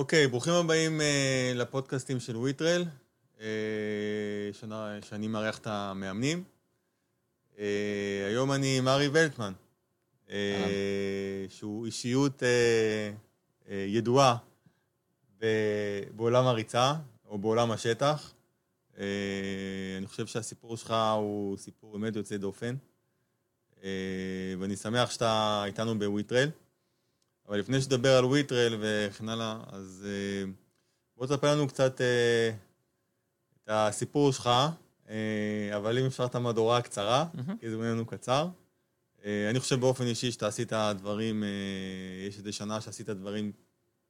אוקיי, ברוכים הבאים uh, לפודקאסטים של וויטרל, uh, שנה, שאני מארח את המאמנים. Uh, היום אני עם ארי ולטמן, uh, שהוא אישיות uh, uh, ידועה בעולם הריצה, או בעולם השטח. Uh, אני חושב שהסיפור שלך הוא סיפור באמת יוצא דופן, uh, ואני שמח שאתה איתנו בוויטרל. אבל לפני שתדבר על וויטרל וכן הלאה, אז uh, בוא תספר לנו קצת uh, את הסיפור שלך, uh, אבל אם אפשר את המהדורה הקצרה, mm-hmm. כי זה זמננו קצר. Uh, אני חושב באופן אישי שאתה עשית דברים, יש איזה שנה שעשית דברים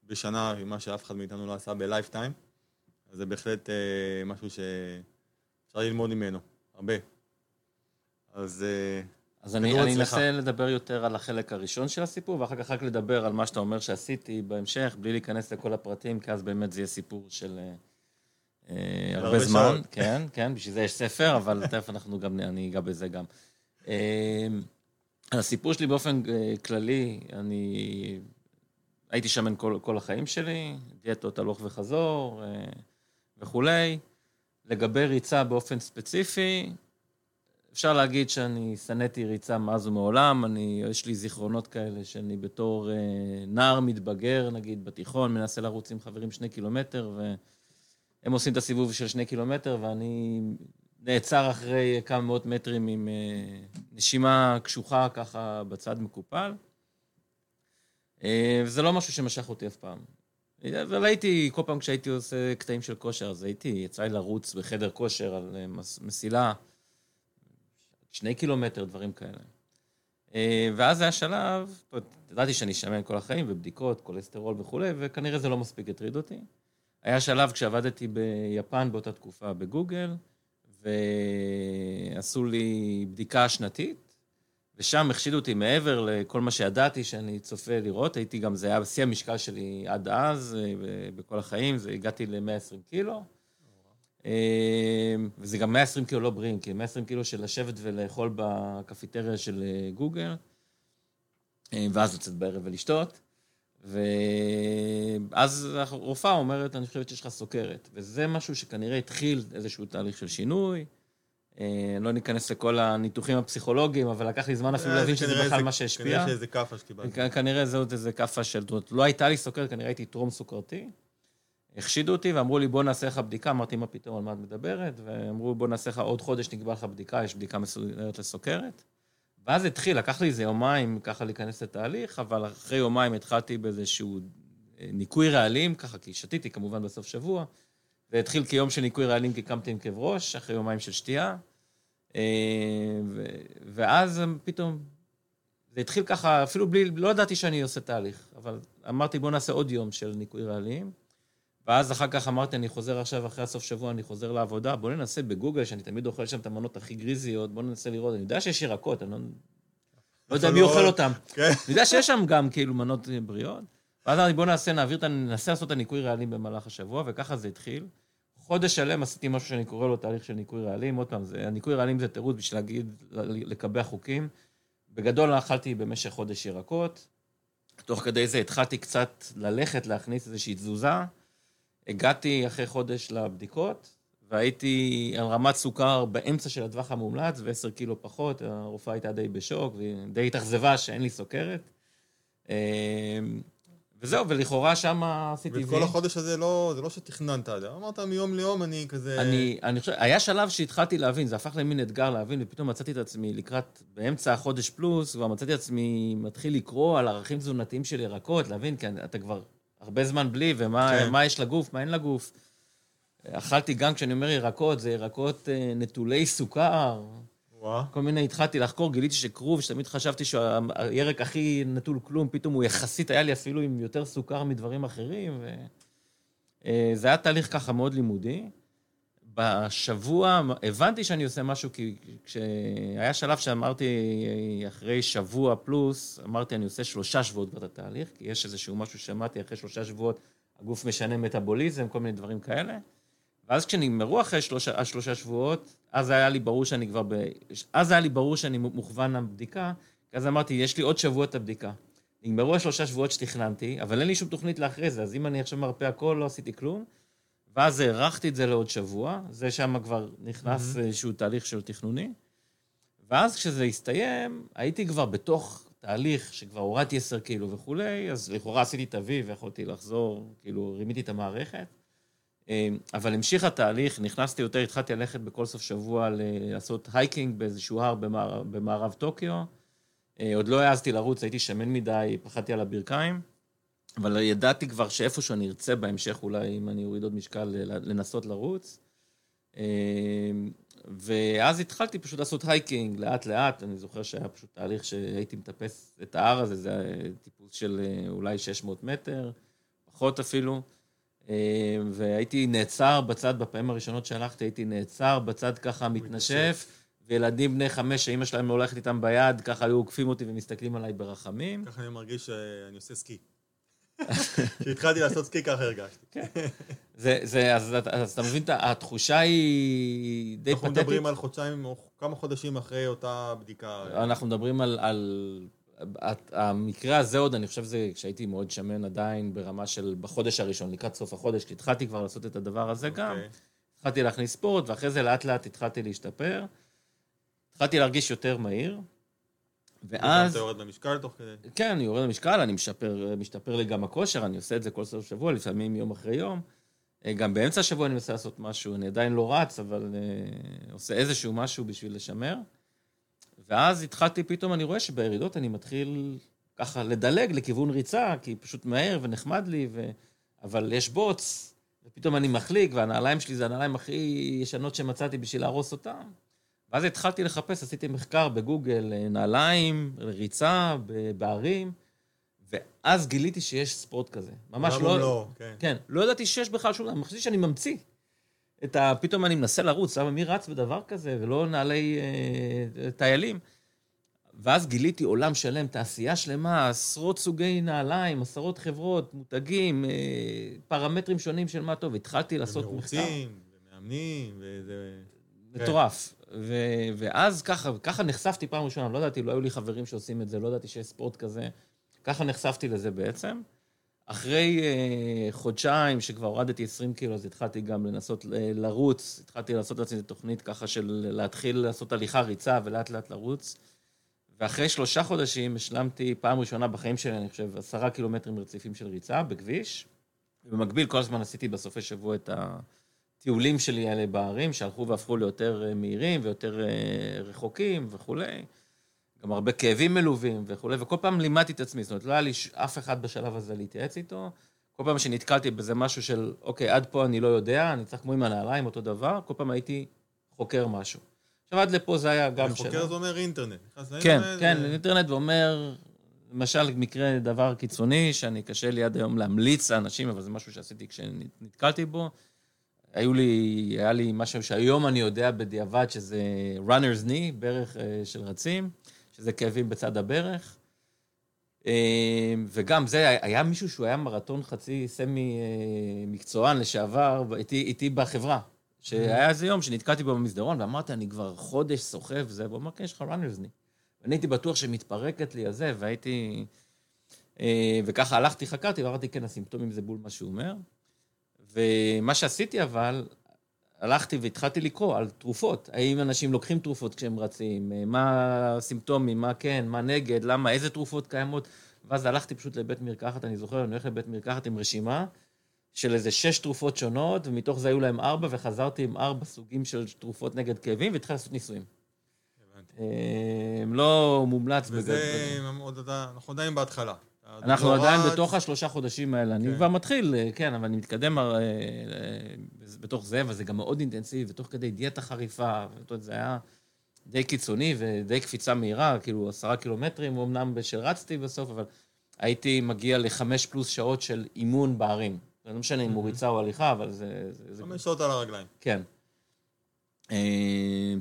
בשנה, מה שאף אחד מאיתנו לא עשה בלייפטיים, אז זה בהחלט משהו שאפשר ללמוד ממנו, הרבה. אז... אז אני, אני אנסה לדבר יותר על החלק הראשון של הסיפור, ואחר כך רק לדבר על מה שאתה אומר שעשיתי בהמשך, בלי להיכנס לכל הפרטים, כי אז באמת זה יהיה סיפור של אה, אה הרבה זמן. שעות. כן, כן, בשביל זה יש ספר, אבל תכף אנחנו גם, אני אגע בזה גם. אה, הסיפור שלי באופן אה, כללי, אני הייתי שמן כל, כל החיים שלי, דיאטות הלוך וחזור אה, וכולי. לגבי ריצה באופן ספציפי, אפשר להגיד שאני שנאתי ריצה מאז ומעולם, אני, יש לי זיכרונות כאלה שאני בתור אה, נער מתבגר, נגיד בתיכון, מנסה לרוץ עם חברים שני קילומטר, והם עושים את הסיבוב של שני קילומטר, ואני נעצר אחרי כמה מאות מטרים עם אה, נשימה קשוחה ככה בצד מקופל. אה, וזה לא משהו שמשך אותי אף פעם. אבל הייתי, כל פעם כשהייתי עושה קטעים של כושר, אז הייתי, יצא לי לרוץ בחדר כושר על אה, מסילה. שני קילומטר, דברים כאלה. אה, ואז היה שלב, ידעתי שאני שמן כל החיים, ובדיקות, כולסטרול וכולי, וכנראה זה לא מספיק הטריד אותי. היה שלב כשעבדתי ביפן באותה תקופה בגוגל, ועשו לי בדיקה שנתית, ושם החשידו אותי מעבר לכל מה שידעתי שאני צופה לראות. הייתי גם, זה היה שיא המשקל שלי עד אז, אה, בכל החיים, זה, הגעתי ל-120 קילו. אמ, וזה גם 120 קילו לא בריאים, כי 120 קילו של לשבת ולאכול בקפיטריה של אה, גוגל, אמ, ואז לצאת בערב ולשתות. ואז הרופאה אומרת, אני חושבת שיש לך סוכרת. וזה משהו שכנראה התחיל איזשהו תהליך של שינוי. אמ, לא ניכנס לכל הניתוחים הפסיכולוגיים, אבל לקח לי זמן אפילו אה, להבין שזה בכלל מה שהשפיע. כנראה שזה כאפה שקיבלתי. כנראה זה עוד איזה כאפה של... לא הייתה לי סוכרת, כנראה הייתי טרום סוכרתי. החשידו אותי ואמרו לי, בוא נעשה לך בדיקה, אמרתי, מה פתאום, על מה את מדברת? ואמרו, בוא נעשה לך עוד חודש, נקבע לך בדיקה, יש בדיקה מסודרת לסוכרת. ואז התחיל, לקח לי איזה יומיים ככה להיכנס לתהליך, אבל אחרי יומיים התחלתי באיזשהו אה, ניקוי רעלים, ככה, כי שתיתי כמובן בסוף שבוע, והתחיל כיום של ניקוי רעלים, כי קמתי עם כאב ראש, אחרי יומיים של שתייה. אה, ואז פתאום, זה התחיל ככה, אפילו בלי, לא ידעתי שאני עושה תהליך, אבל אמרתי, בוא נעשה עוד יום של ניקוי רעלים. ואז אחר כך אמרתי, אני חוזר עכשיו, אחרי הסוף שבוע, אני חוזר לעבודה, בוא ננסה בגוגל, שאני תמיד אוכל שם את המנות הכי גריזיות, בוא ננסה לראות, אני יודע שיש ירקות, אני לא, לא יודע מי אוכל אותם. כן. אני יודע שיש שם גם כאילו מנות בריאות. ואז אמרתי, בוא נעשה, נעביר את, ננסה לעשות את הניקוי רעלים במהלך השבוע, וככה זה התחיל. חודש שלם עשיתי משהו שאני קורא לו תהליך של ניקוי רעלים. עוד פעם, זה, הניקוי רעלים זה תירוץ בשביל להגיד, לקבע חוקים. בגדול אכלתי במשך חודש ירקות. תוך כדי זה התחלתי קצת ללכת, להכניס איזושהי תזוזה. הגעתי אחרי חודש לבדיקות, והייתי על רמת סוכר באמצע של הטווח המומלץ, ועשר קילו פחות, הרופאה הייתה די בשוק, והיא די התאכזבה שאין לי סוכרת. אמ, וזהו, ולכאורה שם עשיתי. וכל החודש הזה לא, זה לא שתכננת, אמרת מיום ליום אני כזה... אני, אני חושב, היה שלב שהתחלתי להבין, זה הפך למין אתגר להבין, ופתאום מצאתי את עצמי לקראת, באמצע החודש פלוס, כבר מצאתי את עצמי מתחיל לקרוא על ערכים תזונתיים של ירקות, להבין, כי אתה כבר הרבה זמן בלי, ומה כן. יש לגוף, מה אין לגוף. אכלתי גם, כשאני אומר ירקות, זה ירקות אה, נטולי סוכר. וואו. כל מיני, התחלתי לחקור, גיליתי שכרוב, שתמיד חשבתי שהירק הכי נטול כלום, פתאום הוא יחסית היה לי אפילו עם יותר סוכר מדברים אחרים. ו... אה, זה היה תהליך ככה מאוד לימודי. בשבוע, הבנתי שאני עושה משהו, כי כשהיה שלב שאמרתי, אחרי שבוע פלוס, אמרתי, אני עושה שלושה שבועות כבר את התהליך, כי יש איזשהו משהו ששמעתי, אחרי שלושה שבועות הגוף משנה מטאבוליזם, כל מיני דברים כאלה. ואז כשנגמרו אחרי שלושה, השלושה שבועות, אז היה לי ברור שאני כבר ב... אז היה לי ברור שאני מוכוון לבדיקה, אז אמרתי, יש לי עוד שבוע את הבדיקה. נגמרו השלושה שבועות שתכננתי, אבל אין לי שום תוכנית לאחרי זה, אז אם אני עכשיו מרפא הכל, לא עשיתי כלום. ואז הארכתי את זה לעוד שבוע, זה שם כבר נכנס מהמם. איזשהו תהליך של תכנוני. ואז כשזה הסתיים, הייתי כבר בתוך תהליך שכבר הורדתי 10 קילו וכולי, אז לכאורה עשיתי את ה-V ויכולתי לחזור, כאילו, רימיתי את המערכת. אה, אבל המשיך התהליך, נכנסתי יותר, התחלתי ללכת בכל סוף שבוע לעשות hiking באיזשהו הר במערב, במערב טוקיו. אה, עוד לא העזתי לרוץ, הייתי שמן מדי, פחדתי על הברכיים. אבל ידעתי כבר שאיפשהו אני ארצה בהמשך, אולי אם אני אוריד עוד משקל, לנסות לרוץ. אה, ואז התחלתי פשוט לעשות hiking לאט-לאט, אני זוכר שהיה פשוט תהליך שהייתי מטפס את ההר הזה, זה טיפוס של אה, אולי 600 מטר, פחות אפילו. אה, והייתי נעצר בצד, בפעמים הראשונות שהלכתי, הייתי נעצר בצד ככה מתנשף, וילדים בני חמש, שאימא שלהם הולכת איתם ביד, ככה היו עוקפים אותי ומסתכלים עליי ברחמים. ככה אני מרגיש שאני עושה סקי. כשהתחלתי לעשות סקי, ככה הרגשתי. זה, זה, אז, אתה מבין, התחושה היא די אנחנו פתטית. מדברים על חודשיים או כמה חודשים אחרי אותה בדיקה. אנחנו מדברים על, על... המקרה הזה עוד, אני חושב שזה כשהייתי מאוד שמן עדיין ברמה של בחודש הראשון, לקראת סוף החודש, כי התחלתי כבר לעשות את הדבר הזה גם. אוקיי. התחלתי להכניס ספורט, ואחרי זה לאט לאט התחלתי להשתפר. התחלתי להרגיש יותר מהיר. ואז, אתה יורד במשקל תוך כדי. כן, אני יורד במשקל, אני משפר, משתפר לי גם הכושר, אני עושה את זה כל סוף שבוע, לפעמים יום אחרי יום. אה, גם באמצע השבוע אני מנסה לעשות משהו, אני עדיין לא רץ, אבל אה, עושה איזשהו משהו בשביל לשמר. ואז התחלתי, פתאום אני רואה שבירידות אני מתחיל ככה לדלג לכיוון ריצה, כי פשוט מהר ונחמד לי, ו... אבל יש בוץ, ופתאום אני מחליק, והנעליים שלי זה הנעליים הכי ישנות שמצאתי בשביל להרוס אותם. ואז התחלתי לחפש, עשיתי מחקר בגוגל, אה, נעליים, ריצה, בערים, ואז גיליתי שיש ספורט כזה. ממש לא... ומלואו, כן. כן, לא ידעתי שיש בכלל שום דבר, חשבתי שאני ממציא. את ה... פתאום אני מנסה לרוץ, למה מי רץ בדבר כזה, ולא נעלי אה, טיילים? ואז גיליתי עולם שלם, תעשייה שלמה, עשרות סוגי נעליים, עשרות חברות, מותגים, אה, פרמטרים שונים של מה טוב. התחלתי לעשות מחקר. ומרוצים, ומאמנים, וזה... מטורף. ו- ואז ככה, ככה נחשפתי פעם ראשונה, לא ידעתי, לא היו לי חברים שעושים את זה, לא ידעתי שיש ספורט כזה. ככה נחשפתי לזה בעצם. אחרי uh, חודשיים שכבר הורדתי 20 קילו, אז התחלתי גם לנסות uh, לרוץ, התחלתי לעשות לעצמי תוכנית ככה של להתחיל לעשות הליכה, ריצה ולאט לאט לרוץ. ואחרי שלושה חודשים השלמתי פעם ראשונה בחיים שלי, אני חושב, עשרה קילומטרים רציפים של ריצה בכביש. ובמקביל כל הזמן עשיתי בסופי שבוע את הטיולים שלי האלה בערים, שהלכו והפכו ליותר אה, מהירים ויותר אה, רחוקים וכולי. גם הרבה כאבים מלווים וכולי, וכל פעם לימדתי את עצמי, זאת אומרת, לא היה לי אף אחד בשלב הזה להתייעץ איתו. כל פעם שנתקלתי בזה משהו של, אוקיי, עד פה אני לא יודע, אני צריך כמו עם הנעליים, אותו דבר, כל פעם הייתי חוקר משהו. עכשיו, עד לפה זה היה גם חוקר זה אומר אינטרנט. נכנס כן, לאינטרנט, כן, אינטרנט ואומר, למשל, מקרה דבר קיצוני, שאני קשה לי עד היום להמליץ לאנשים, אבל זה משהו שעשיתי כשנתקלתי בו. היו לי, היה לי משהו שהיום אני יודע בדיעבד, שזה runner's knee, ברך אה, של רצים, שזה כאבים בצד הברך. אה, וגם זה, היה מישהו שהוא היה מרתון חצי סמי אה, מקצוען לשעבר, איתי, איתי בחברה. שהיה איזה יום שנתקעתי בו במסדרון, ואמרתי, אני כבר חודש סוחב זה, והוא אמר, כן, יש לך runner's knee. ואני הייתי בטוח שמתפרקת לי הזה, והייתי... וככה הלכתי, חקרתי, ואמרתי, כן, הסימפטומים זה בול מה שהוא אומר. ומה שעשיתי אבל, הלכתי והתחלתי לקרוא על תרופות. האם אנשים לוקחים תרופות כשהם רצים, מה הסימפטומים, מה כן, מה נגד, למה, איזה תרופות קיימות. ואז הלכתי פשוט לבית מרקחת, אני זוכר, אני הולך לבית מרקחת עם רשימה של איזה שש תרופות שונות, ומתוך זה היו להם ארבע, וחזרתי עם ארבע סוגים של תרופות נגד כאבים, והתחלתי לעשות ניסויים. הבנתי. אה, לא מומלץ וזה, עוד אנחנו עדיין בהתחלה. אנחנו עדיין בתוך השלושה חודשים האלה. אני כן. כבר מתחיל, אה, כן, אבל אני מתקדם אה, אה, בתוך זה, וזה גם מאוד אינטנסיבי, ותוך כדי דיאטה חריפה, ואתה יודע, זה היה די קיצוני ודי קפיצה מהירה, כאילו עשרה קילומטרים, אמנם שרצתי בסוף, אבל הייתי מגיע לחמש פלוס שעות של אימון בערים. זה לא משנה אם הוא ריצה או הליכה, אבל זה... חמש שעות על הרגליים. כן.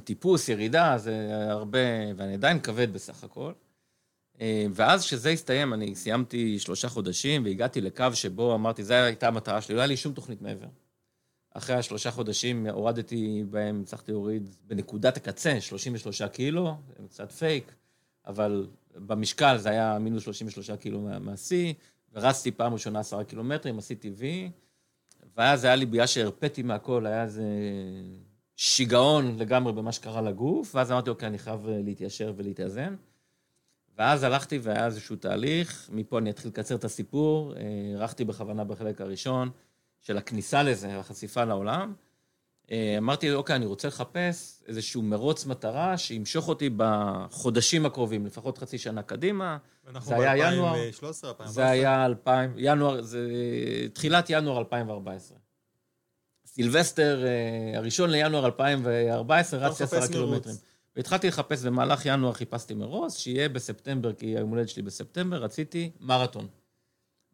טיפוס, ירידה, זה הרבה, ואני עדיין כבד בסך הכל. אה, ואז כשזה הסתיים, אני סיימתי שלושה חודשים והגעתי לקו שבו אמרתי, זו הייתה המטרה שלי, לא היה לי שום תוכנית מעבר. אחרי השלושה חודשים הורדתי בהם, הצלחתי להוריד בנקודת הקצה 33 קילו, זה קצת פייק, אבל במשקל זה היה מינוס 33 קילו מהשיא, ורצתי פעם ראשונה עשרה קילומטרים, עשיתי וי, ואז היה לי, בגלל שהרפאתי מהכל, היה איזה שיגעון לגמרי במה שקרה לגוף, ואז אמרתי, אוקיי, אני חייב להתיישר ולהתאזן. ואז הלכתי והיה איזשהו תהליך, מפה אני אתחיל לקצר את הסיפור, הארכתי בכוונה בחלק הראשון של הכניסה לזה, החשיפה לעולם. אה, אמרתי, אוקיי, אני רוצה לחפש איזשהו מרוץ מטרה שימשוך אותי בחודשים הקרובים, לפחות חצי שנה קדימה. זה היה ינואר. 2013, 2014? זה היה 2000, ינואר, זה תחילת ינואר 2014. סילבסטר, אה, הראשון לינואר 2014, רצתי עשרה קילומטרים. והתחלתי לחפש, במהלך ינואר חיפשתי מרוץ, שיהיה בספטמבר, כי היום הולדת שלי בספטמבר, רציתי מרתון.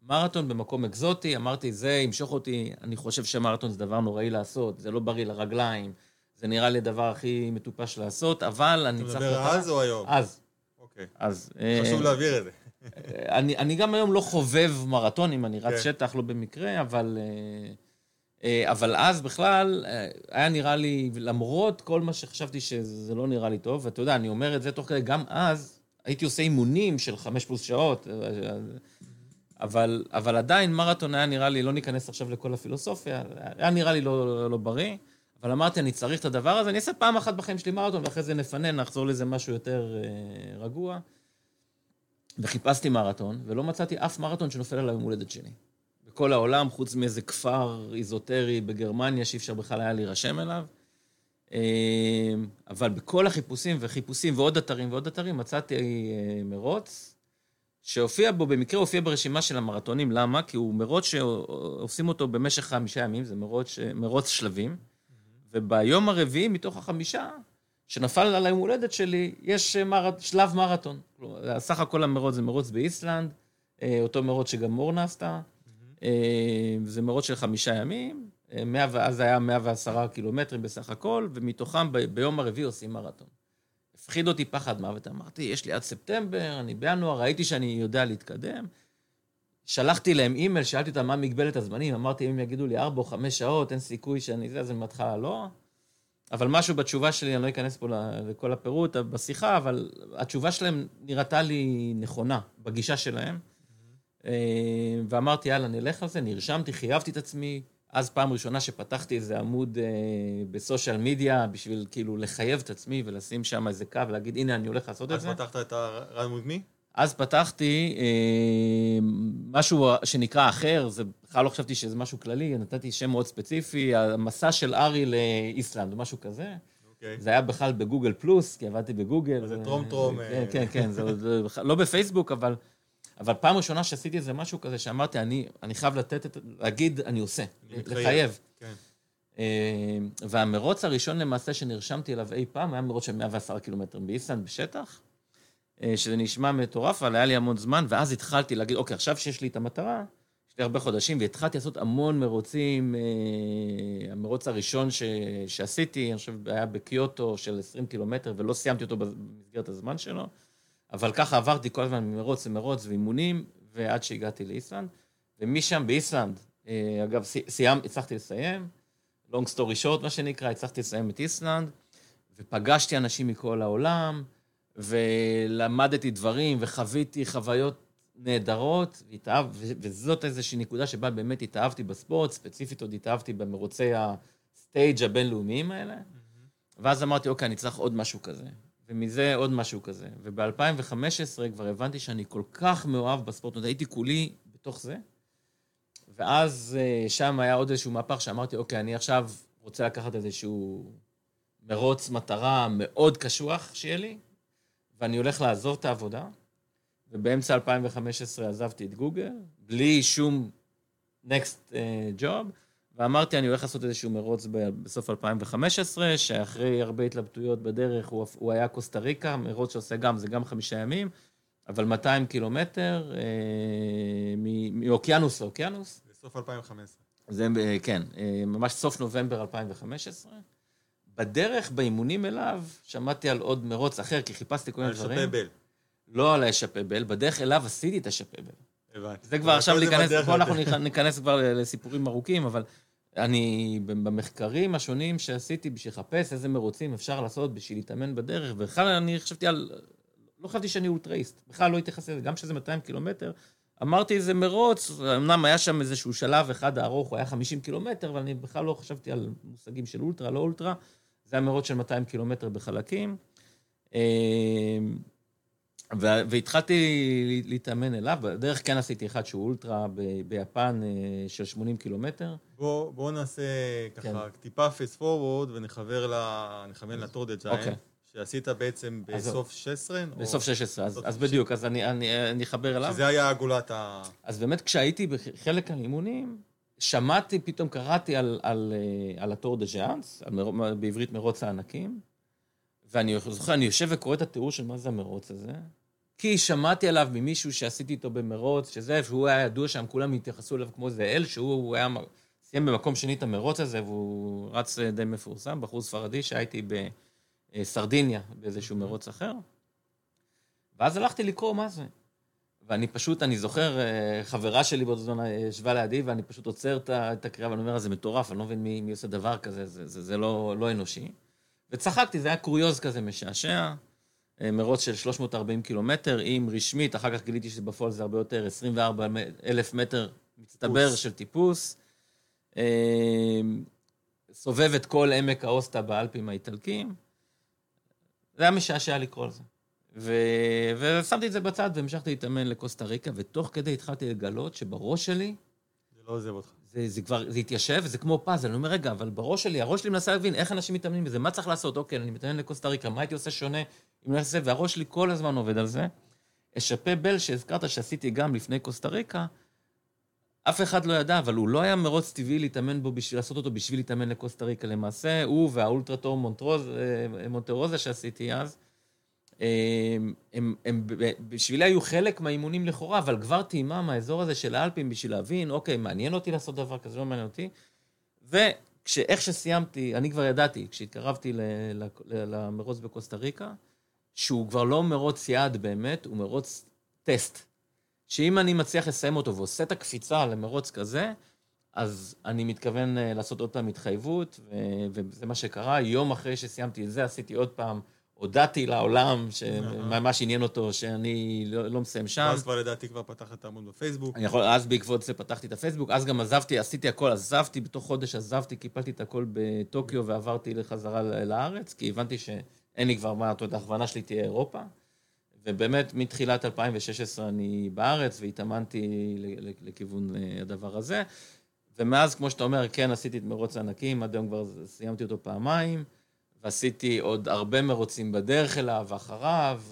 מרתון במקום אקזוטי, אמרתי, זה ימשוך אותי, אני חושב שמרתון זה דבר נוראי לעשות, זה לא בריא לרגליים, זה נראה לי הדבר הכי מטופש לעשות, אבל אני צריך... אתה מדבר אז או היום? אז. אוקיי. אז. חשוב אה, להעביר את זה. אה, אני, אני גם היום לא חובב מרתונים, אני רץ כן. שטח, לא במקרה, אבל... אה, אבל אז בכלל, היה נראה לי, למרות כל מה שחשבתי שזה לא נראה לי טוב, ואתה יודע, אני אומר את זה תוך כדי, גם אז הייתי עושה אימונים של חמש פלוס שעות. אבל, אבל עדיין מרתון היה נראה לי, לא ניכנס עכשיו לכל הפילוסופיה, היה נראה לי לא, לא, לא בריא, אבל אמרתי, אני צריך את הדבר הזה, אני אעשה פעם אחת בחיים שלי מרתון, ואחרי זה נפנן, נחזור לזה משהו יותר אה, רגוע. וחיפשתי מרתון, ולא מצאתי אף מרתון שנופל על היום הולדת שלי. בכל העולם, חוץ מאיזה כפר איזוטרי בגרמניה, שאי אפשר בכלל היה להירשם אליו. אה, אבל בכל החיפושים וחיפושים ועוד אתרים ועוד אתרים, מצאתי אה, מרוץ. שהופיע בו, במקרה הופיע ברשימה של המרתונים, למה? כי הוא מרוץ שעושים אותו במשך חמישה ימים, זה מרוץ, מרוץ שלבים, וביום הרביעי מתוך החמישה, שנפל על היום הולדת שלי, יש מר... שלב מרתון. סך הכל המרוץ זה מרוץ באיסלנד, אה, אותו מרוץ שגם מורנה עשתה. אה, זה מרוץ של חמישה ימים, אה, אז היה 110 קילומטרים בסך הכל, ומתוכם ביום הרביעי עושים מרתון. הפחיד אותי פחד מוות. אמרתי, יש לי עד ספטמבר, אני בינואר, ראיתי שאני יודע להתקדם. שלחתי להם אימייל, שאלתי אותם מה מגבלת הזמנים, אמרתי, אם הם יגידו לי ארבע או חמש שעות, אין סיכוי שאני זה, אז הם בהתחלה לא. אבל משהו בתשובה שלי, אני לא אכנס פה לכל הפירוט בשיחה, אבל התשובה שלהם נראתה לי נכונה, בגישה שלהם. Mm-hmm. ואמרתי, יאללה, נלך על זה, נרשמתי, חייבתי את עצמי, אז פעם ראשונה שפתחתי איזה עמוד אה, בסושיאל מדיה, בשביל כאילו לחייב את עצמי ולשים שם איזה קו ולהגיד, הנה, אני הולך לעשות את זה. אז פתחת את מי? אז פתחתי אה, משהו שנקרא אחר, זה בכלל לא חשבתי שזה משהו כללי, נתתי שם מאוד ספציפי, המסע של ארי לאיסלנד, או משהו כזה. Okay. אוקיי. זה היה בכלל בגוגל פלוס, כי עבדתי בגוגל. זה טרום טרום. כן, כן, כן, זה לא בפייסבוק, אבל... אבל פעם ראשונה שעשיתי איזה משהו כזה, שאמרתי, אני, אני חייב לתת את, להגיד, אני עושה, אני לחייב. כן. אה, והמרוץ הראשון למעשה שנרשמתי אליו אי פעם, היה מרוץ של 110 קילומטרים באיסלנד בשטח, אה, שזה נשמע מטורף, אבל היה לי המון זמן, ואז התחלתי להגיד, אוקיי, עכשיו שיש לי את המטרה, יש לי הרבה חודשים, והתחלתי לעשות המון מרוצים. אה, המרוץ הראשון ש, שעשיתי, אני חושב, היה בקיוטו של 20 קילומטר, ולא סיימתי אותו במסגרת הזמן שלו. אבל ככה עברתי כל הזמן ממרוץ למרוץ ואימונים, ועד שהגעתי לאיסלנד. ומשם באיסלנד, אה, אגב, סיימת, הצלחתי לסיים, long story short, מה שנקרא, הצלחתי לסיים את איסלנד, ופגשתי אנשים מכל העולם, ולמדתי דברים, וחוויתי חוויות נהדרות, והתאהב, וזאת איזושהי נקודה שבה באמת התאהבתי בספורט, ספציפית עוד התאהבתי במרוצי הסטייג' הבינלאומיים האלה. Mm-hmm. ואז אמרתי, אוקיי, אני צריך עוד משהו כזה. ומזה עוד משהו כזה. וב-2015 כבר הבנתי שאני כל כך מאוהב בספורט, הייתי כולי בתוך זה. ואז אה, שם היה עוד איזשהו מהפך שאמרתי, אוקיי, אני עכשיו רוצה לקחת איזשהו מרוץ מטרה מאוד קשוח שיהיה לי, ואני הולך לעזוב את העבודה. ובאמצע 2015 עזבתי את גוגל, בלי שום next uh, job. ואמרתי, אני הולך לעשות איזשהו מרוץ בסוף 2015, שאחרי הרבה התלבטויות בדרך, הוא, הוא היה קוסטה ריקה, מרוץ שעושה גם, זה גם חמישה ימים, אבל 200 קילומטר אה, מאוקיינוס לאוקיינוס. בסוף 2015. זה, אה, כן, אה, ממש סוף נובמבר 2015. בדרך, באימונים אליו, שמעתי על עוד מרוץ אחר, כי חיפשתי כל מיני דברים. על שפבל. לא על השפבל, בדרך אליו עשיתי את השפבל. הבנתי. זה כבר עכשיו להיכנס, פה אנחנו ניכנס כבר לסיפורים ארוכים, אבל אני, במחקרים השונים שעשיתי בשביל לחפש איזה מרוצים אפשר לעשות בשביל להתאמן בדרך, ובכלל אני חשבתי על לא חשבתי שאני אולטראיסט, בכלל לא התייחסתי לזה, גם שזה 200 קילומטר. אמרתי, זה מרוץ, אמנם היה שם איזשהו שלב אחד ארוך, הוא היה 50 קילומטר, אבל אני בכלל לא חשבתי על מושגים של אולטרה, לא אולטרה. זה היה מרוץ של 200 קילומטר בחלקים. והתחלתי להתאמן אליו, בדרך כן עשיתי אחד שהוא אולטרה ביפן אה, של 80 קילומטר. בואו בוא נעשה ככה כן. טיפה fast forward ונכוון ל Tor des Géants. שעשית בעצם בסוף 16? בסוף 16, אז, אז בדיוק, אז אני, אני, אני אחבר אליו. שזה היה גולת ה... אז באמת כשהייתי בחלק האימונים, שמעתי, פתאום קראתי על, על, אה, על ה Tor des Géants, בעברית מרוץ הענקים, ואני זוכר, אני יושב וקורא את התיאור של מה זה המרוץ הזה, כי שמעתי עליו ממישהו שעשיתי איתו במרוץ, שזה, שהוא היה ידוע שם, כולם התייחסו אליו כמו איזה אל, שהוא היה, סיים במקום שני את המרוץ הזה, והוא רץ די מפורסם, בחור ספרדי שהייתי בסרדיניה, באיזשהו מרוץ אחר. ואז הלכתי לקרוא מה זה. ואני פשוט, אני זוכר, אה, חברה שלי באותו זמן אה, ישבה לידי, ואני פשוט עוצר את הקריאה, ואני אומר, זה מטורף, אני לא מבין מי, מי עושה דבר כזה, זה, זה, זה לא, לא אנושי. וצחקתי, זה היה קוריוז כזה משעשע. אה, מרוץ של 340 קילומטר, אם רשמית, אחר כך גיליתי שבפועל זה הרבה יותר, 24 אלף מטר מצטבר. של טיפוס. אה, סובב את כל עמק האוסטה באלפים האיטלקיים. זה היה משעשע לקרוא לזה. ו... ושמתי את זה בצד והמשכתי להתאמן לקוסטה ריקה, ותוך כדי התחלתי לגלות שבראש שלי... זה לא עוזב אותך. זה, זה כבר, זה התיישב, זה כמו פאזל. אני אומר, רגע, אבל בראש שלי, הראש שלי מנסה להבין איך אנשים מתאמנים בזה, מה צריך לעשות? אוקיי, אני מתאמן לקוסטה ריקה, מה הייתי עושה שונה אם לא אעשה, והראש שלי כל הזמן עובד על זה. אשפה בל שהזכרת שעשיתי גם לפני קוסטה ריקה, אף אחד לא ידע, אבל הוא לא היה מרוץ טבעי להתאמן בו בשביל לעשות אותו בשביל להתאמן לקוסטה ריקה. למעשה, הוא והאולטרטור אה, מונטרוזה שעשיתי אז, הם, הם, הם בשבילי היו חלק מהאימונים לכאורה, אבל כבר טעימה מהאזור הזה של האלפים בשביל להבין, אוקיי, מעניין אותי לעשות דבר כזה, לא מעניין אותי. ואיך שסיימתי, אני כבר ידעתי, כשהתקרבתי למרוץ בקוסטה ריקה, שהוא כבר לא מרוץ יעד באמת, הוא מרוץ טסט. שאם אני מצליח לסיים אותו ועושה את הקפיצה למרוץ כזה, אז אני מתכוון אה, לעשות עוד פעם התחייבות, וזה מה שקרה. יום אחרי שסיימתי את זה, עשיתי עוד פעם הודעתי לעולם שממש עניין אותו שאני לא, לא מסיים שם. ואז כבר לדעתי כבר פתחת את העמוד בפייסבוק. אני יכול, אז בעקבות זה פתחתי את הפייסבוק, אז גם עזבתי, עשיתי הכל, עזבתי, בתוך חודש עזבתי, קיפלתי את הכל בטוקיו ועברתי לחזרה לארץ, כי הבנתי שאין לי כבר מה, אתה יודע, ההכוונה שלי תהיה אירופה. ובאמת, מתחילת 2016 אני בארץ והתאמנתי לכיוון אה, הדבר הזה. ומאז, כמו שאתה אומר, כן, עשיתי את מרוץ הענקים, עד היום כבר סיימתי אותו פעמיים. ועשיתי עוד הרבה מרוצים בדרך אליו, ואחריו,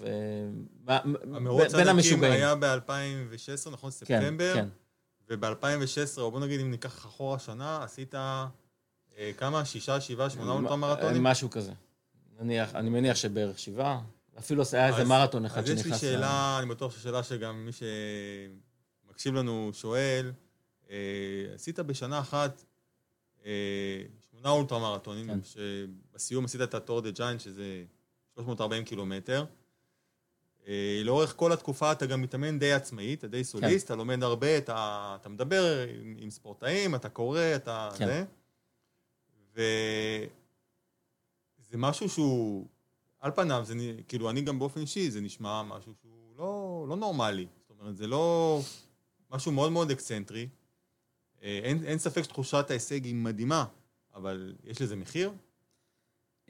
אה, המרוץ הנקים היה ב-2016, נכון? כן, ספטמבר? כן, כן. וב-2016, או בוא נגיד אם ניקח אחורה שנה, עשית אה, כמה? שישה, שבעה, שמונה אולטרה מרתונים? משהו כזה. נניח, אני מניח שבערך שבעה. אפילו היה איזה מרתון אחד שנכנס... אז יש לי שאלה, אני בטוח ששאלה שגם מי שמקשיב לנו שואל, אה, עשית בשנה אחת שמונה אולטרה מרתונים, כן. שבסיום עשית את הטור דה ג'יינט, שזה 340 קילומטר. אה, לאורך כל התקופה אתה גם מתאמן די עצמאי, אתה די סוליסט, כן. אתה לומד הרבה, אתה, אתה מדבר עם, עם ספורטאים, אתה קורא, אתה... כן. זה. וזה משהו שהוא, על פניו, זה כאילו, אני גם באופן אישי, זה נשמע משהו שהוא לא, לא נורמלי. זאת אומרת, זה לא משהו מאוד מאוד אקסצנטרי. אה, אין, אין ספק שתחושת ההישג היא מדהימה. אבל יש לזה מחיר?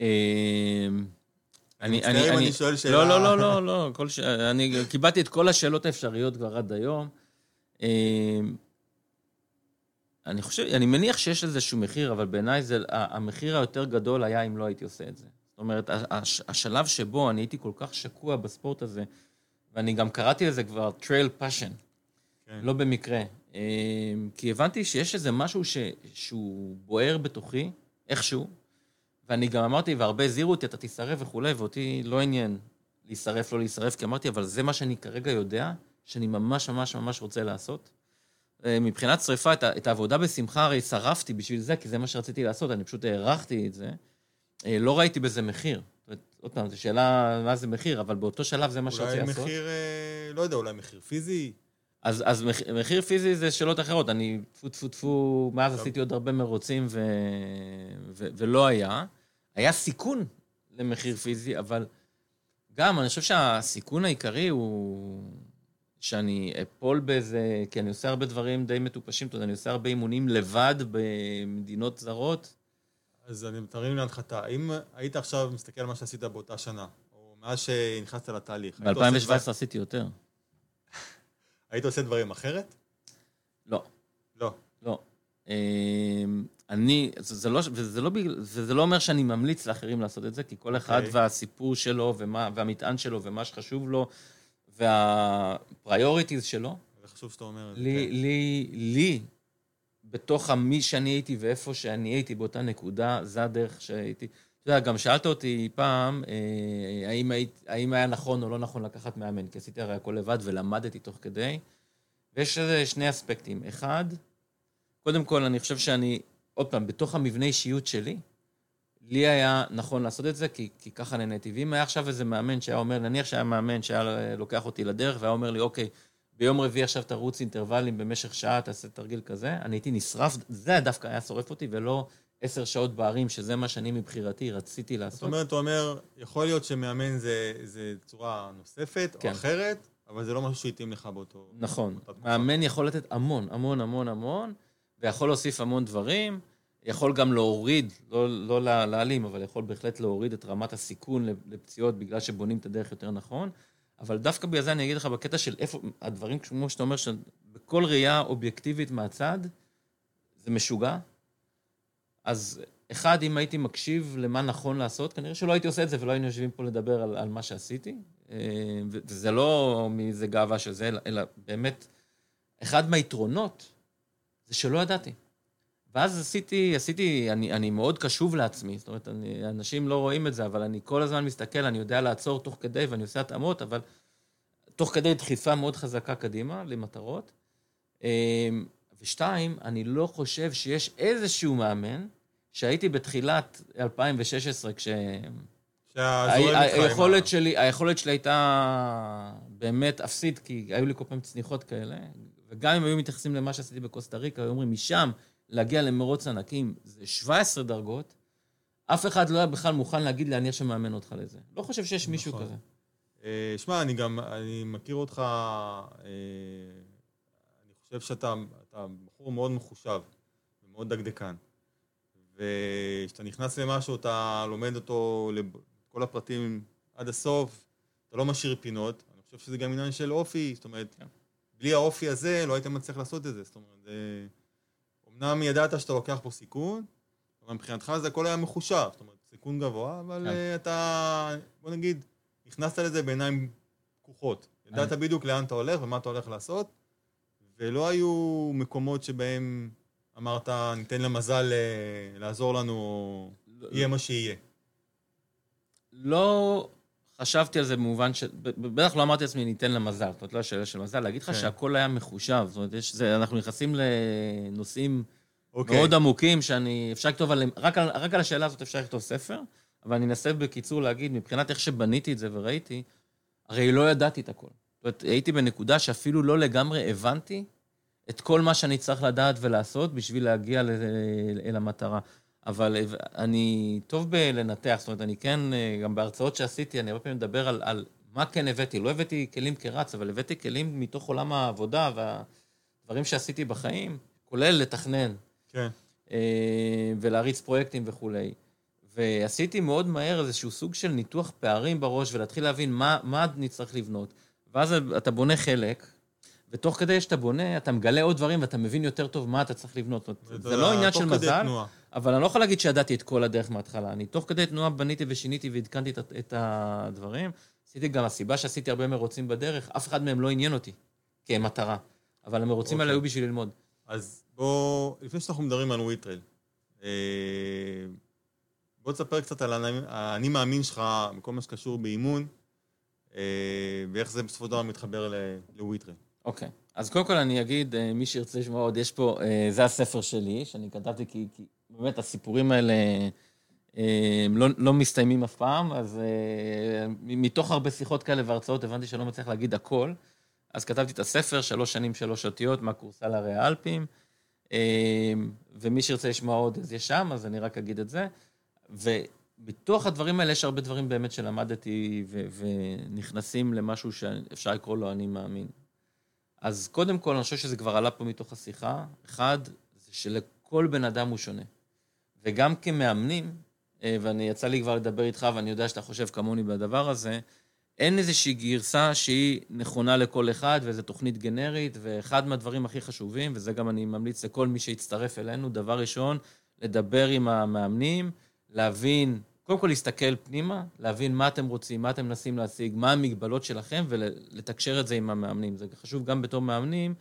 אמ, אני, אני, אני, אני שואל שאלה... לא, לא, לא, לא, לא, כל ש... אני קיבלתי את כל השאלות האפשריות כבר עד היום. אמ, אני חושב, אני מניח שיש איזשהו מחיר, אבל בעיניי זה, המחיר היותר גדול היה אם לא הייתי עושה את זה. זאת אומרת, השלב שבו אני הייתי כל כך שקוע בספורט הזה, ואני גם קראתי לזה כבר trail passion, כן. לא במקרה. אמ, כי הבנתי שיש איזה משהו ש... שהוא בוער בתוכי, איכשהו, ואני גם אמרתי, והרבה הזהירו אותי, אתה תישרף וכולי, ואותי לא עניין להישרף, לא להישרף, כי אמרתי, אבל זה מה שאני כרגע יודע, שאני ממש ממש ממש רוצה לעשות. אה, מבחינת שריפה, את, את העבודה בשמחה הרי שרפתי בשביל זה, כי זה מה שרציתי לעשות, אני פשוט הערכתי את זה. אה, לא ראיתי בזה מחיר. עוד פעם, זו שאלה מה זה מחיר, אבל באותו שלב זה מה שרציתי לעשות. אולי מחיר, אה, לא יודע, אולי מחיר פיזי? אז, אז מחיר פיזי זה שאלות אחרות. אני, טפו טפו טפו, מאז טוב. עשיתי עוד הרבה מרוצים ו, ו, ולא היה. היה סיכון למחיר פיזי, אבל גם, אני חושב שהסיכון העיקרי הוא שאני אפול באיזה... כי אני עושה הרבה דברים די מטופשים, אתה יודע, אני עושה הרבה אימונים לבד במדינות זרות. אז אני מתרים להנחתה. האם היית עכשיו מסתכל על מה שעשית באותה שנה, או מאז שנכנסת לתהליך, היית עושה ב-2017 דבר- עשיתי יותר. היית עושה דברים אחרת? לא. לא. לא. אמ, אני, זה, זה לא, וזה לא, וזה לא אומר שאני ממליץ לאחרים לעשות את זה, כי כל אחד אוקיי. והסיפור שלו, ומה, והמטען שלו, ומה שחשוב לו, והפריוריטיז שלו. זה חשוב שאתה אומר את זה. לי, כן. לי, לי, בתוך המי שאני הייתי ואיפה שאני הייתי באותה נקודה, זה הדרך שהייתי. אתה יודע, גם שאלת אותי פעם, אה, האם, היית, האם היה נכון או לא נכון לקחת מאמן, כי עשיתי הרי הכל לבד ולמדתי תוך כדי. ויש לזה שני אספקטים. אחד, קודם כל, אני חושב שאני, עוד פעם, בתוך המבנה אישיות שלי, לי היה נכון לעשות את זה, כי, כי ככה נהניתי. ואם היה עכשיו איזה מאמן שהיה אומר, נניח שהיה מאמן שהיה לוקח אותי לדרך והיה אומר לי, אוקיי, ביום רביעי עכשיו תרוץ אינטרוולים במשך שעה, תעשה תרגיל כזה, אני הייתי נשרף, זה דווקא היה שורף אותי, ולא עשר שעות בערים, שזה מה שאני מבחירתי רציתי זאת לעשות. אומרת, אתה אומר, יכול להיות שמאמן זה, זה צורה נוספת כן. או אחרת, אבל זה לא משהו שהתאים לך באותו... נכון. מאמן יכול לתת המון, המון, המון, המון, ויכול להוסיף המון דברים, יכול גם להוריד, לא, לא לה- להעלים, אבל יכול בהחלט להוריד את רמת הסיכון לפציעות בגלל שבונים את הדרך יותר נכון. אבל דווקא בגלל זה אני אגיד לך, בקטע של איפה, הדברים, כמו שאתה אומר, שבכל ראייה אובייקטיבית מהצד, זה משוגע. אז אחד, אם הייתי מקשיב למה נכון לעשות, כנראה שלא הייתי עושה את זה ולא היינו יושבים פה לדבר על, על מה שעשיתי. אה, וזה לא מאיזה גאווה של זה, אלא באמת, אחד מהיתרונות זה שלא ידעתי. ואז עשיתי, עשיתי, אני, אני מאוד קשוב לעצמי, זאת אומרת, אני, אנשים לא רואים את זה, אבל אני כל הזמן מסתכל, אני יודע לעצור תוך כדי ואני עושה התאמות, אבל תוך כדי דחיפה מאוד חזקה קדימה למטרות. אה, ושתיים, אני לא חושב שיש איזשהו מאמן, שהייתי בתחילת 2016, כש... היכולת שלי, היכולת שלי הייתה באמת אפסית, כי היו לי כל פעם צניחות כאלה, וגם אם היו מתייחסים למה שעשיתי בקוסטה ריקה, היו אומרים, משם להגיע למרוץ ענקים זה 17 דרגות, אף אחד לא היה בכלל מוכן להגיד לי, אני עכשיו מאמן אותך לזה. לא חושב שיש מישהו נכון. כזה. אה, שמע, אני גם, אני מכיר אותך, אה, אני חושב שאתה אתה בחור מאוד מחושב ומאוד דקדקן. וכשאתה נכנס למשהו, אתה לומד אותו, כל הפרטים עד הסוף, אתה לא משאיר פינות. אני חושב שזה גם עניין של אופי, זאת אומרת, כן. בלי האופי הזה לא היית מצליח לעשות את זה. זאת אומרת, זה... אמנם ידעת שאתה לוקח פה סיכון, אבל מבחינתך זה הכל היה מחושב. זאת אומרת, סיכון גבוה, אבל כן. אה, אתה, בוא נגיד, נכנסת לזה בעיניים פקוחות. ידעת בדיוק לאן אתה הולך ומה אתה הולך לעשות, ולא היו מקומות שבהם אמרת, ניתן למזל אה, לעזור לנו, או יהיה מה שיהיה. לא חשבתי על זה במובן. ב- בטח לא אמרתי לעצמי, ניתן לה מזל. זאת אומרת, לא השאלה של מזל. להגיד לך כן. שהכל היה מחושב. זאת אומרת, יש, זה, אנחנו נכנסים לנושאים אוקיי. מאוד עמוקים, שאני... אפשר לכתוב עליהם... רק על, רק על השאלה הזאת אפשר לכתוב ספר, אבל אני אנסה בקיצור להגיד, מבחינת איך שבניתי את זה וראיתי, הרי לא ידעתי את הכל. זאת אומרת, הייתי בנקודה שאפילו לא לגמרי הבנתי את כל מה שאני צריך לדעת ולעשות בשביל להגיע ל- אל המטרה. אבל אני טוב בלנתח, זאת אומרת, אני כן, גם בהרצאות שעשיתי, אני הרבה פעמים מדבר על, על מה כן הבאתי. לא הבאתי כלים כרץ, אבל הבאתי כלים מתוך עולם העבודה והדברים שעשיתי בחיים, כולל לתכנן כן. אה, ולהריץ פרויקטים וכולי. ועשיתי מאוד מהר איזשהו סוג של ניתוח פערים בראש ולהתחיל להבין מה, מה אני צריך לבנות. ואז אתה בונה חלק, ותוך כדי שאתה בונה, אתה מגלה עוד דברים ואתה מבין יותר טוב מה אתה צריך לבנות. זה לא עניין של מזל, תנועה. אבל אני לא יכול להגיד שידעתי את כל הדרך מההתחלה. אני תוך כדי תנועה בניתי ושיניתי ועדכנתי את, את הדברים. עשיתי גם, הסיבה שעשיתי הרבה מרוצים בדרך, אף אחד מהם לא עניין אותי כמטרה. אבל המרוצים האלה אוקיי. היו בשביל ללמוד. אז בוא, לפני שאנחנו מדברים על וויטרל, אה, בוא תספר קצת על האני- מאמין שלך בכל מה שקשור באימון, אה, ואיך זה בסופו של דבר מתחבר לוויטרל. אוקיי. אז קודם כל אני אגיד, אה, מי שירצה לשמוע עוד, יש פה, אה, זה הספר שלי, שאני כתבתי, כי, כי באמת הסיפורים האלה אה, הם לא, לא מסתיימים אף פעם, אז מתוך הרבה שיחות כאלה והרצאות הבנתי שאני לא מצליח להגיד הכל. אז כתבתי את הספר, שלוש שנים, שלוש אותיות, מהכורסל הרי האלפים. אה, ומי שירצה לשמוע עוד, אז יש שם, אז אני רק אגיד את זה. בתוך הדברים האלה יש הרבה דברים באמת שלמדתי ונכנסים למשהו שאפשר לקרוא לו אני מאמין. אז קודם כל, אני חושב שזה כבר עלה פה מתוך השיחה. אחד, זה שלכל בן אדם הוא שונה. וגם כמאמנים, אה, ואני יצא לי כבר לדבר איתך, ואני יודע שאתה חושב כמוני בדבר הזה, אין איזושהי גרסה שהיא נכונה לכל אחד, וזו תוכנית גנרית, ואחד מהדברים הכי חשובים, וזה גם אני ממליץ לכל מי שיצטרף אלינו, דבר ראשון, לדבר עם המאמנים, להבין, קודם כל להסתכל פנימה, להבין מה אתם רוצים, מה אתם מנסים להשיג, מה המגבלות שלכם, ולתקשר את זה עם המאמנים. זה חשוב גם בתור מאמנים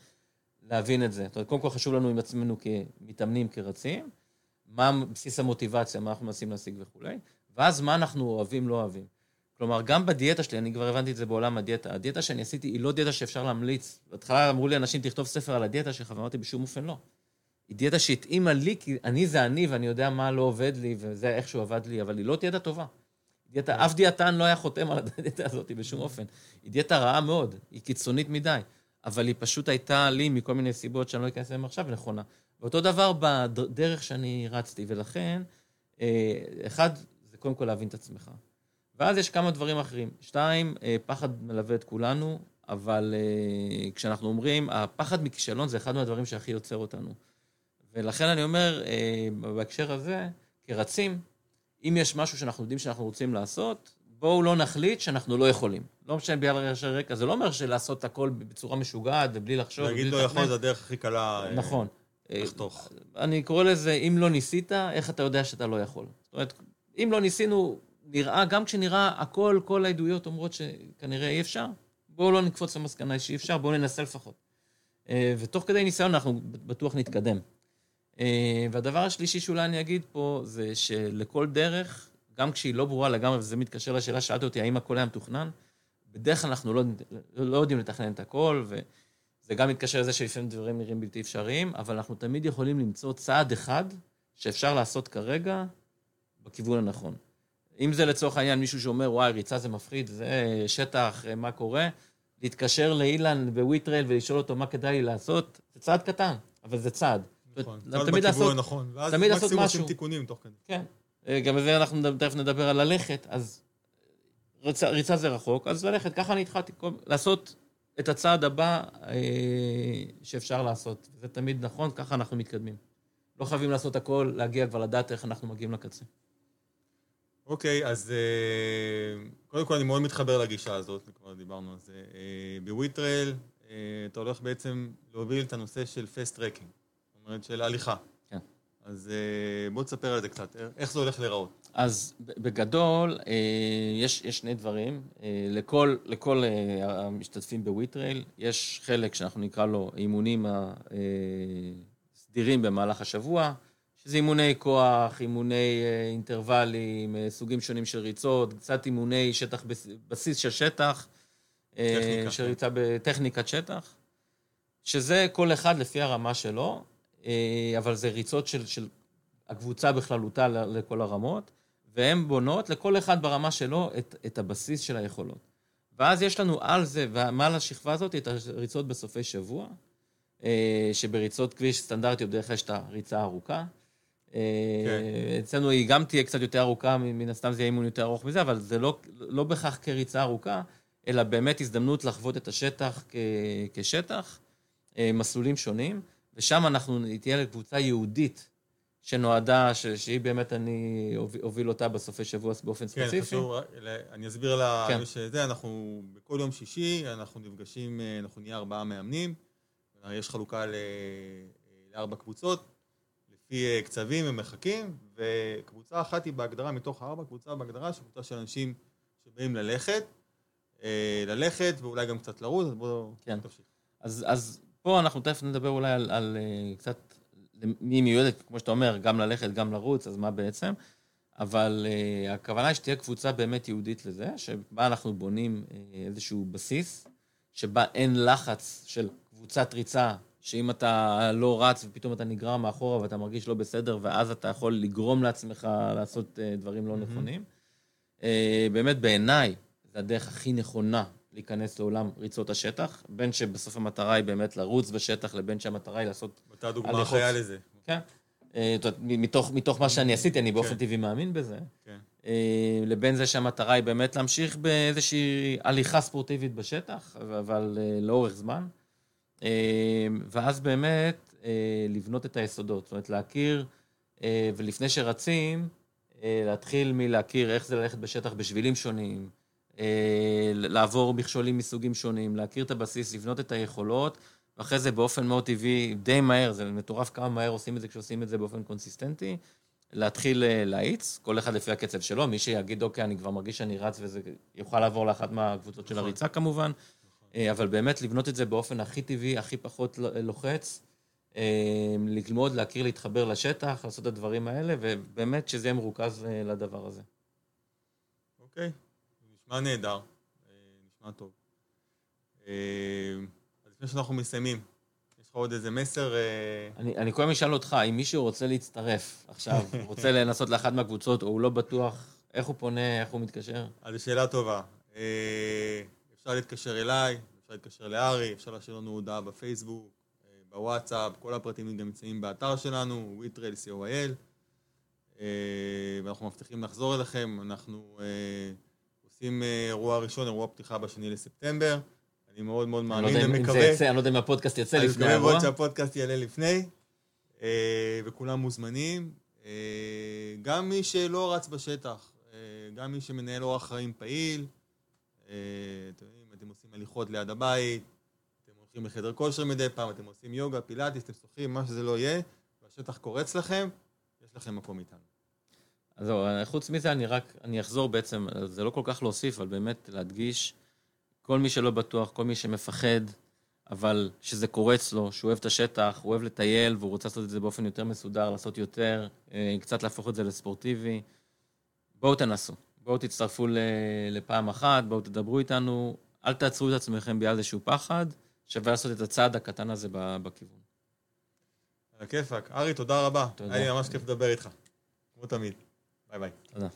להבין את זה. זאת אומרת, קודם כל חשוב לנו עם עצמנו כמתאמנים, כרצים, מה בסיס המוטיבציה, מה אנחנו מנסים להשיג וכולי, ואז מה אנחנו אוהבים, לא אוהבים. כלומר, גם בדיאטה שלי, אני כבר הבנתי את זה בעולם הדיאטה, הדיאטה שאני עשיתי היא לא דיאטה שאפשר להמליץ. בהתחלה אמרו לי אנשים, תכתוב ספר על הדיאטה שלך, ואמרתי, בשום אופן לא. היא דיאטה שהתאימה לי, כי אני זה אני, ואני יודע מה לא עובד לי, וזה איך שהוא עבד לי, אבל היא לא דיאטה טובה. דיאטה, אף דיאטן לא היה חותם על הדיאטה הזאת בשום אופן. היא דיאטה רעה מאוד, היא קיצונית מדי, אבל היא פשוט הייתה לי, מכל מיני סיבות שאני לא אכנס אליהן עכשיו, נכונה. ואותו דבר בדרך שאני רצתי, ולכן, אה, אחד, זה קודם כל להבין את עצמך. ואז יש כמה דברים אחרים. שתיים, אה, פחד מלווה את כולנו, אבל אה, כשאנחנו אומרים, הפחד מכישלון זה אחד מהדברים שהכי יוצר אותנו. ולכן אני אומר, אה, בהקשר הזה, כרצים, אם יש משהו שאנחנו יודעים שאנחנו רוצים לעשות, בואו לא נחליט שאנחנו לא יכולים. לא משנה בגלל רעשי רקע, זה לא אומר שלעשות הכל בצורה משוגעת ובלי לחשוב. להגיד לא יכול, זה הדרך הכי קלה נכון. לחתוך. אני קורא לזה, אם לא ניסית, איך אתה יודע שאתה לא יכול? זאת אומרת, אם לא ניסינו, נראה, גם כשנראה הכל, כל העדויות אומרות שכנראה אי אפשר, בואו לא נקפוץ למסקנה שאי אפשר, בואו ננסה לפחות. אה, ותוך כדי ניסיון אנחנו בטוח נתקדם. אה, והדבר השלישי שאולי אני אגיד פה, זה שלכל דרך, גם כשהיא לא ברורה לגמרי, וזה מתקשר לשאלה ששאלת אותי, האם הכל היה מתוכנן, בדרך כלל אנחנו לא, לא יודעים לתכנן את הכל, וזה גם מתקשר לזה שלפעמים דברים נראים בלתי אפשריים, אבל אנחנו תמיד יכולים למצוא צעד אחד שאפשר לעשות כרגע בכיוון הנכון. אם זה לצורך העניין מישהו שאומר, וואי, ריצה זה מפחיד, זה שטח, מה קורה, להתקשר לאילן בוויטרל ולשאול אותו מה כדאי לי לעשות, זה צעד קטן, אבל זה צעד. נכון, צעד בכיוון הנכון. ואז מקסימום עושים תיקונים תוך כדי. כן. אה, גם בזה אנחנו תכף נדבר על ללכת, אז ריצה, ריצה זה רחוק, אז ללכת, ככה אני התחלתי, לעשות את הצעד הבא אה, שאפשר לעשות. זה תמיד נכון, ככה אנחנו מתקדמים. לא חייבים לעשות הכל, להגיע כבר לדעת איך אנחנו מגיעים לקצה. אוקיי, אז אה, קודם כל אני מאוד מתחבר לגישה הזאת, כבר דיברנו על זה. אה, בוויטרל אה, אתה הולך בעצם להוביל את הנושא של fast trekking, אומרת של הליכה. כן. אז בוא תספר על זה קצת, איך זה הולך להיראות. אז בגדול, יש, יש שני דברים. לכל, לכל המשתתפים בוויטרייל יש חלק שאנחנו נקרא לו אימונים הסדירים במהלך השבוע. שזה אימוני כוח, אימוני אה, אינטרוולים, אה, סוגים שונים של ריצות, קצת אימוני שטח, בסיס של שטח, אה, טכניקה. של ריצה בטכניקת שטח, שזה כל אחד לפי הרמה שלו, אבל זה ריצות של, של הקבוצה בכללותה לכל הרמות, והן בונות לכל אחד ברמה שלו את, את הבסיס של היכולות. ואז יש לנו על זה, ומעל השכבה הזאת, את הריצות בסופי שבוע, שבריצות כביש סטנדרטיות בדרך כלל יש את הריצה הארוכה. כן. אצלנו היא גם תהיה קצת יותר ארוכה, מן הסתם זה יהיה אימון יותר ארוך מזה, אבל זה לא, לא בהכרח כריצה ארוכה, אלא באמת הזדמנות לחוות את השטח כ, כשטח, אה, מסלולים שונים, ושם אנחנו תהיה לקבוצה יהודית שנועדה, ש, שהיא באמת, אני אוביל אותה בסופי שבוע באופן כן, ספציפי. כן, חשוב, אני אסביר לה, כן. שזה, אנחנו בכל יום שישי, אנחנו נפגשים, אה, אנחנו נהיה ארבעה מאמנים, יש חלוקה לארבע קבוצות, לפי אה, קצבים ומרחקים, וקבוצה אחת היא בהגדרה מתוך הארבע, קבוצה בהגדרה של קבוצה של אנשים שבאים ללכת, אה, ללכת ואולי גם קצת לרוץ, אז בואו כן. תמשיך. אז, אז פה אנחנו תכף נדבר אולי על, על אה, קצת מי מיועדת, כמו שאתה אומר, גם ללכת, גם לרוץ, אז מה בעצם? אבל uh, הכוונה היא שתהיה קבוצה באמת ייעודית לזה, שבה אנחנו בונים uh, איזשהו בסיס, שבה אין לחץ של קבוצת ריצה שאם אתה לא רץ ופתאום אתה נגרר מאחורה ואתה מרגיש לא בסדר, ואז אתה יכול לגרום לעצמך לעשות אה, דברים לא נכונים. אה, באמת, בעיניי, זו הדרך הכי נכונה להיכנס לעולם ריצות השטח, בין שבסוף המטרה היא באמת לרוץ בשטח, לבין שהמטרה היא לעשות... אותה דוגמה חיה לזה. כן. אה, מתוך, מתוך מה שאני עשיתי, אני באופן כן. טבעי מאמין בזה. כן. אה, לבין זה שהמטרה היא באמת להמשיך באיזושהי הליכה ספורטיבית בשטח, אבל אה, לאורך זמן. ואז באמת לבנות את היסודות, זאת אומרת להכיר, ולפני שרצים, להתחיל מלהכיר איך זה ללכת בשטח בשבילים שונים, לעבור מכשולים מסוגים שונים, להכיר את הבסיס, לבנות את היכולות, ואחרי זה באופן מאוד טבעי, די מהר, זה מטורף כמה מהר עושים את זה כשעושים את זה באופן קונסיסטנטי, להתחיל אה, להאיץ, כל אחד לפי הקצב שלו, מי שיגיד, אוקיי, אני כבר מרגיש שאני רץ וזה יוכל לעבור לאחת מהקבוצות של נכון. הריצה כמובן, נכון. אבל באמת לבנות את זה באופן הכי טבעי, הכי פחות לוחץ, אה, ללמוד, להכיר, להתחבר לשטח, לעשות את הדברים האלה, ובאמת שזה יהיה מרוכז אה, לדבר הזה. אוקיי, נשמע נהדר, נשמע טוב. אז לפני שאנחנו מסיימים, לך עוד איזה מסר? אה, אני, אני קודם אשאל אותך, אם מישהו רוצה להצטרף עכשיו, רוצה לנסות לאחת מהקבוצות, או הוא לא בטוח, איך הוא פונה, איך הוא מתקשר? אז שאלה טובה. אה, אפשר להתקשר אליי, אפשר להתקשר לארי, אפשר להשאיר לנו הודעה בפייסבוק, אה, בוואטסאפ, כל הפרטים גם נמצאים באתר שלנו, witrail co.il, ואנחנו מבטיחים לחזור אליכם. אנחנו עושים אירוע ראשון, אירוע פתיחה בשני לספטמבר. אני מאוד מאוד מאמין ומקווה. אני לא יודע אם הפודקאסט יצא לפני האירוע. אני מקווה מאוד שהפודקאסט יעלה לפני, אה, וכולם מוזמנים. אה, גם מי שלא רץ בשטח, אה, גם מי שמנהל אורח חיים פעיל, אתם יודעים, אתם עושים הליכות ליד הבית, אתם הולכים לחדר כושר מדי פעם, אתם עושים יוגה, פילאטיס, אתם שוחים, מה שזה לא יהיה, והשטח קורץ לכם, יש לכם מקום איתנו. אז זהו, חוץ מזה אני רק, אני אחזור בעצם, זה לא כל כך להוסיף, אבל באמת להדגיש כל מי שלא בטוח, כל מי שמפחד, אבל שזה קורץ לו, שהוא אוהב את השטח, הוא אוהב לטייל, והוא רוצה לעשות את זה באופן יותר מסודר, לעשות יותר, אה, קצת להפוך את זה לספורטיבי. בואו תנסו, בואו תצטרפו לפעם אחת, בואו תדברו איתנו, אל תעצרו את עצמכם בגלל איזשהו פחד, שווה לעשות את הצעד הקטן הזה בכיוון. על הכיפאק. ארי, תודה רבה. תודה. היה לי ממש כיף לדבר איתך. כמו תמיד. 拜拜，等等